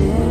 yeah.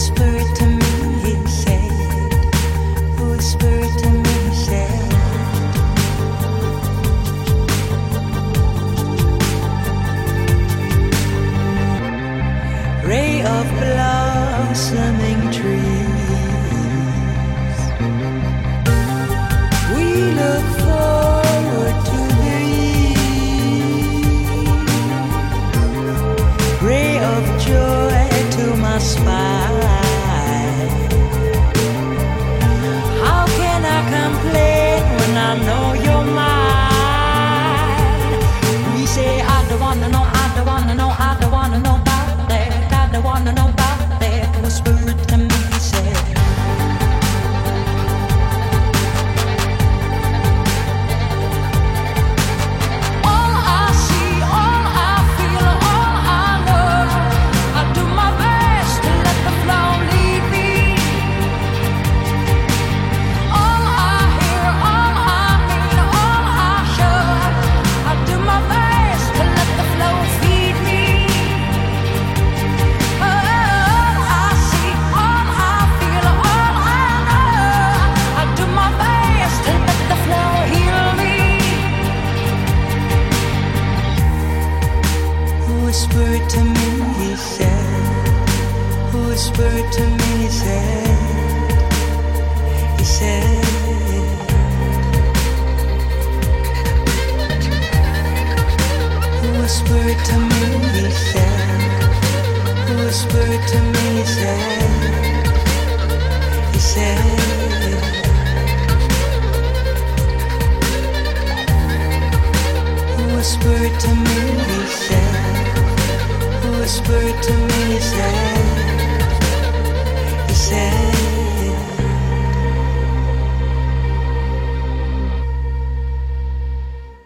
expert whispered to me, he said. Whispered to me, he said. He said.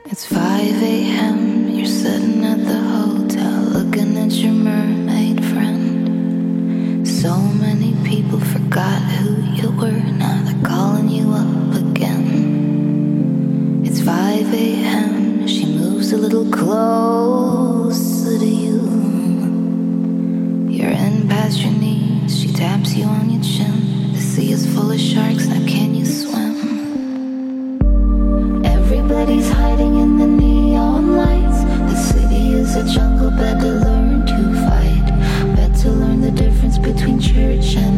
It's 5 a.m., you're sitting at the hotel looking at your mermaid friend. So many people forgot who you were, now they're calling you up again. It's 5 a.m closer to you. You're in past your knees, she taps you on your chin. The sea is full of sharks, now can you swim? Everybody's hiding in the neon lights. The city is a jungle, better learn to fight. Better learn the difference between church and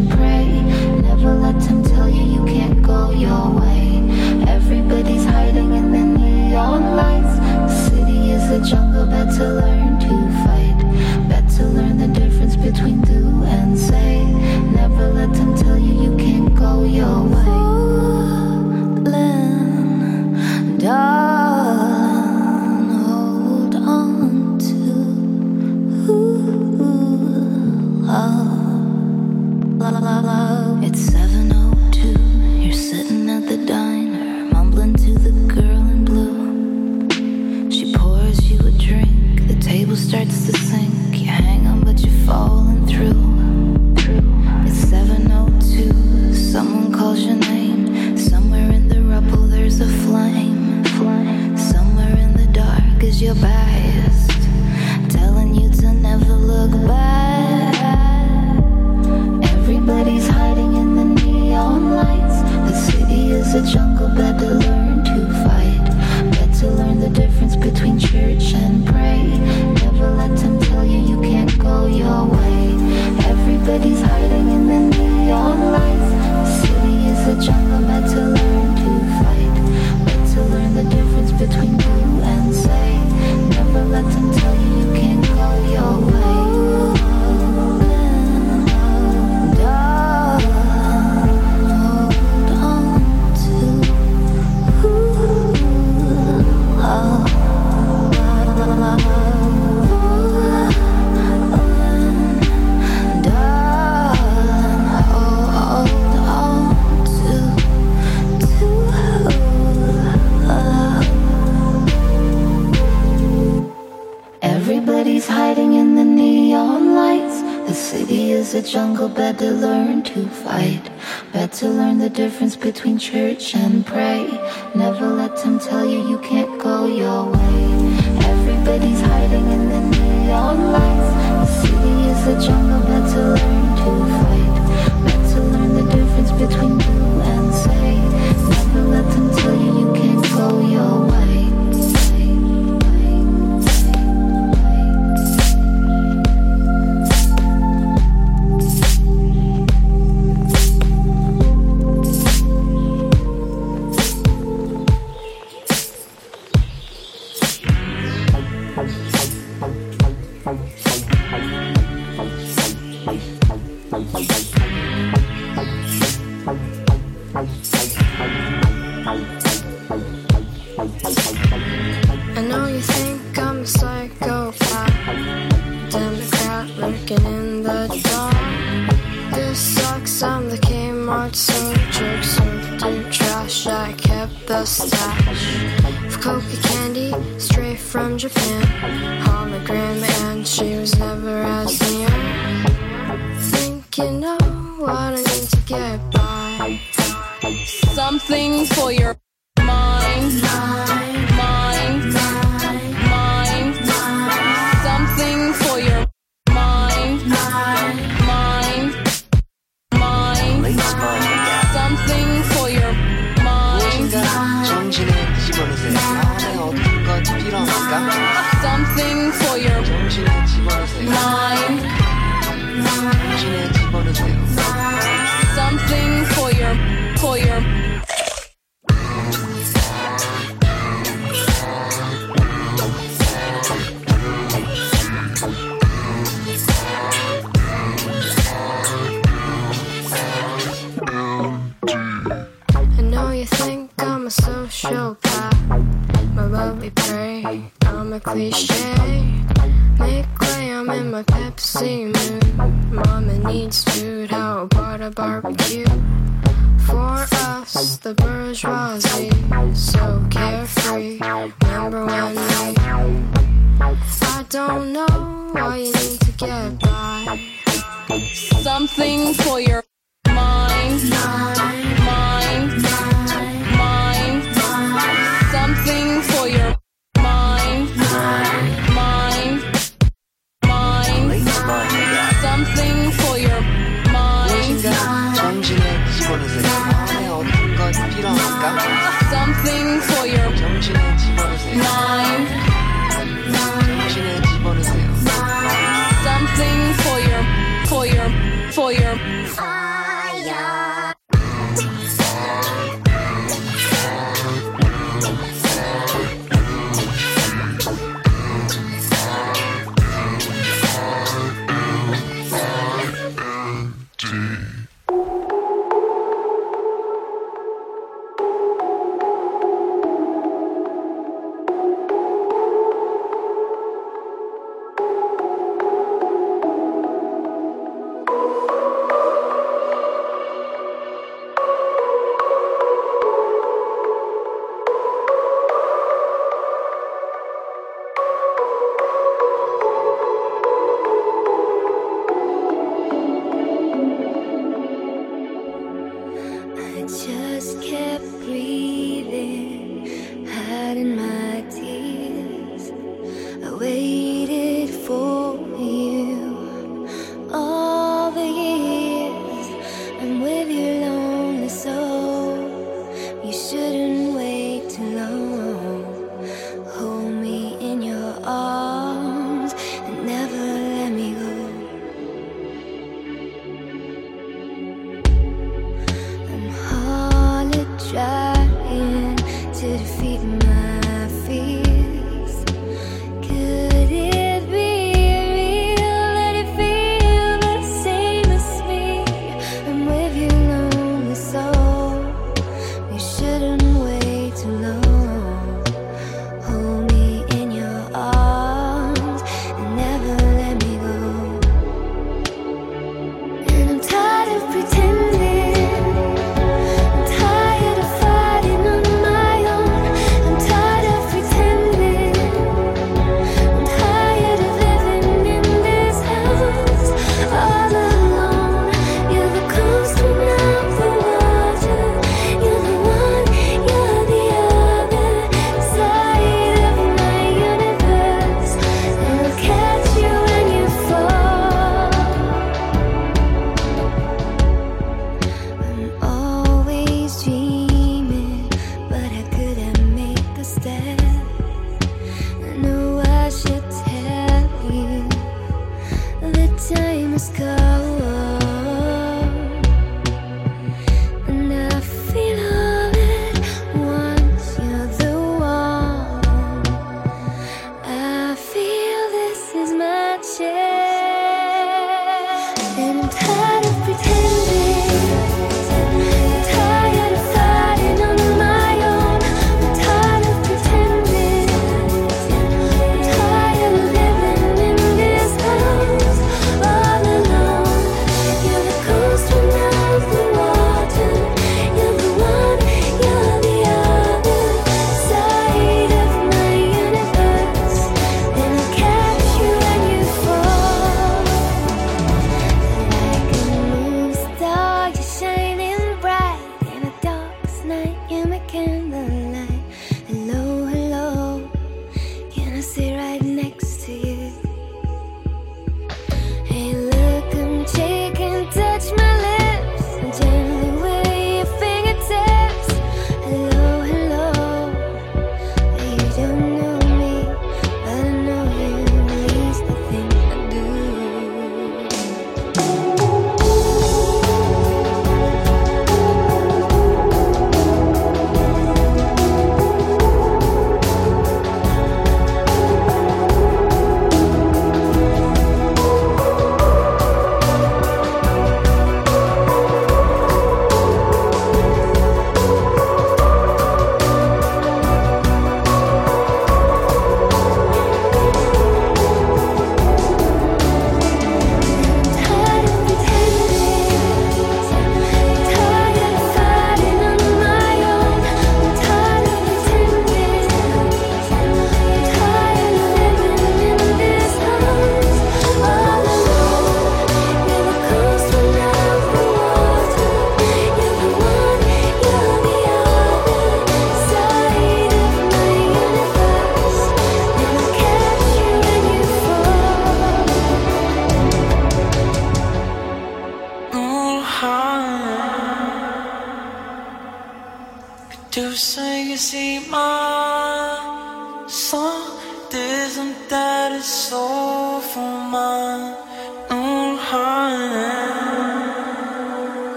city is a jungle, better learn to fight. Better learn the difference between church and pray. Never let them tell you you can't go your way. Everybody's hiding in the neon lights. City is a jungle, better learn. The jungle bed to learn to fight. Bad to learn the difference between church and pray. Never let them tell you you can't go your way. Everybody's hiding in the neon lights. The city is a jungle bed to learn to fight. Bad to learn the difference between I know you think I'm a psychopath. Democrat lurking in the dark. This sucks, I'm the Kmart soldier. Soaked in trash, I kept the stash. Of coca candy, straight from Japan. Hologram and she was never as near. Think you know what I need to get by. Something for your. be prey. I'm a cliche. Make way, I'm in my Pepsi mood. Mama needs food, how about a barbecue? For us, the bourgeoisie, so carefree. Remember when we? I don't know why you need to get by. Something for your mind. mind.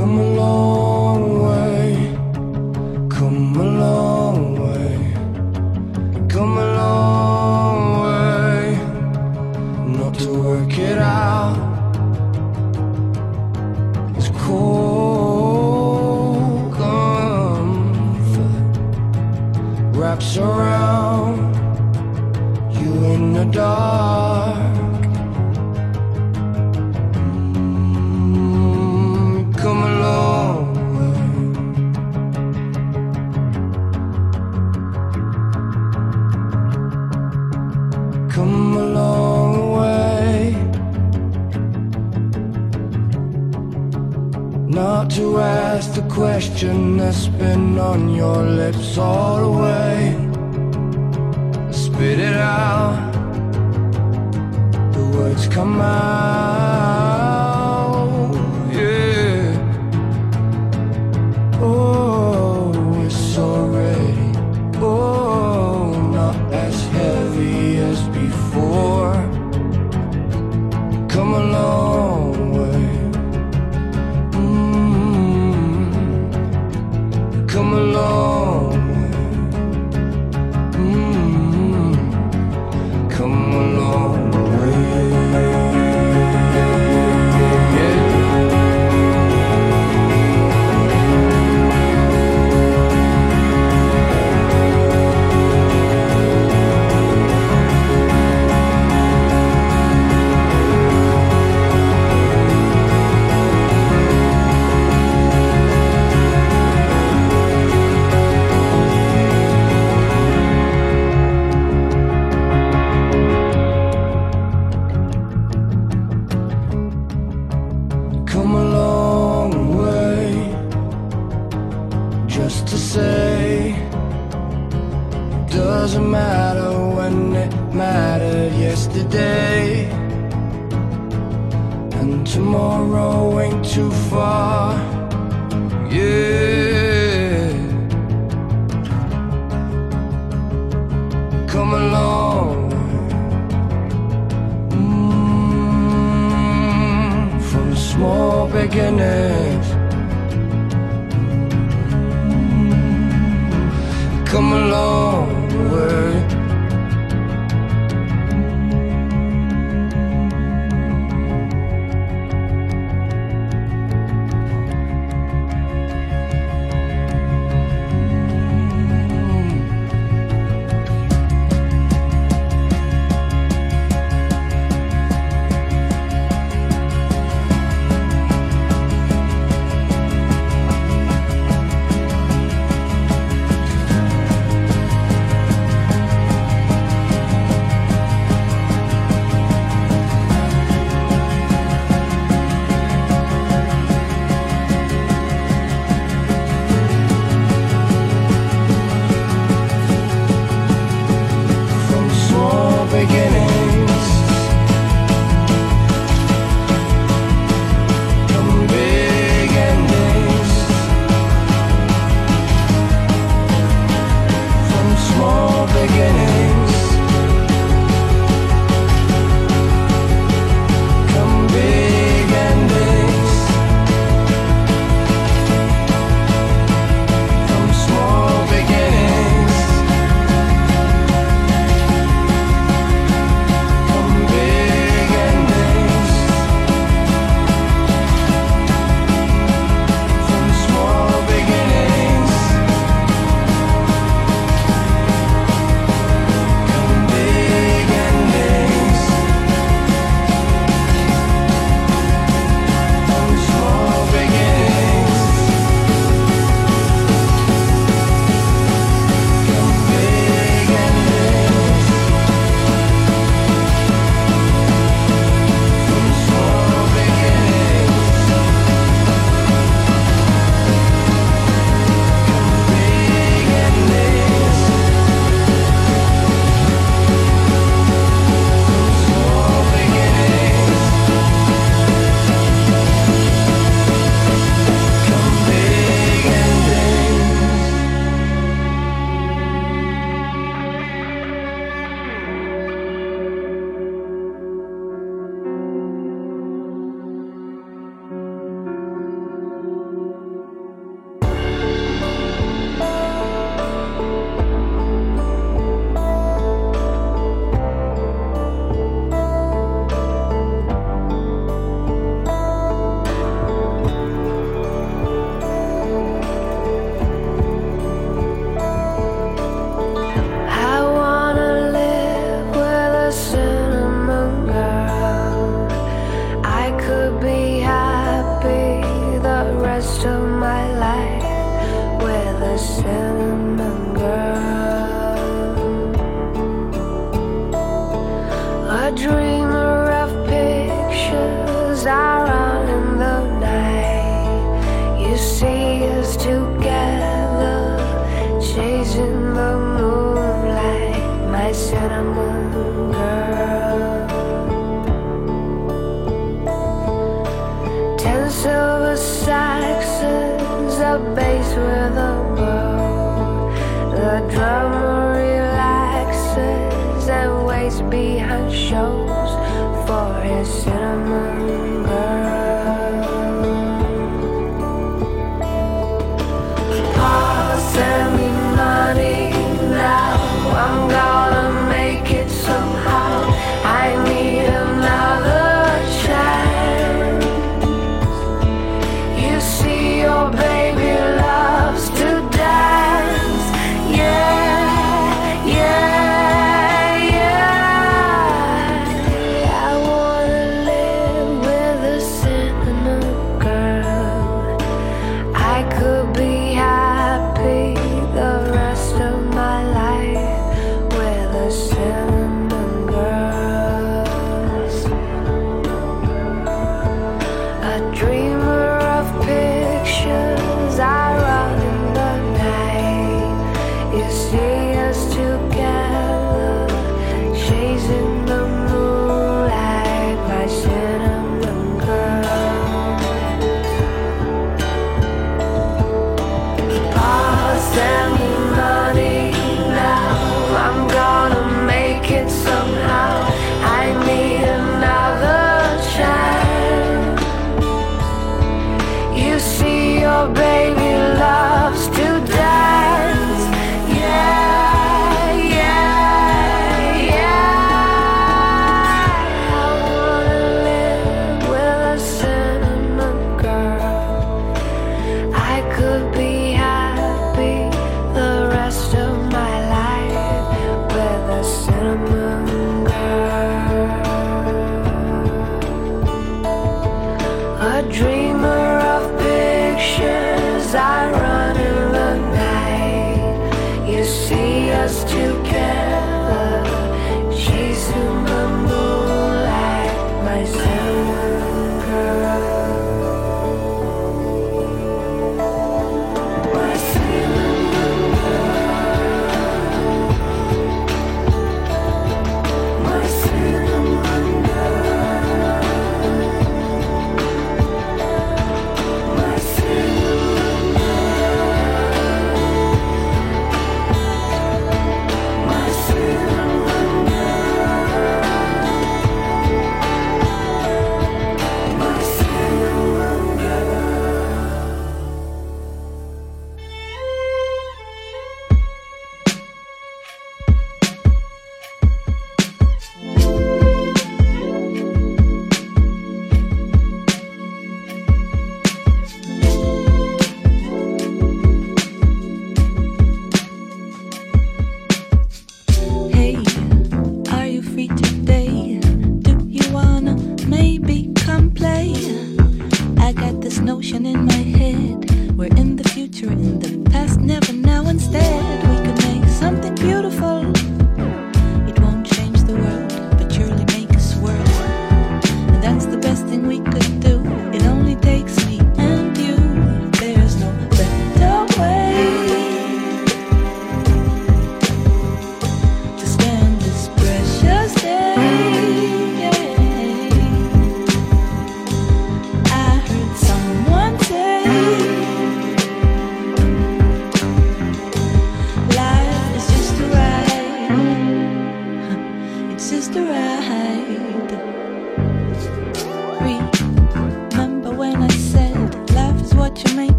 come along.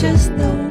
just know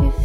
you.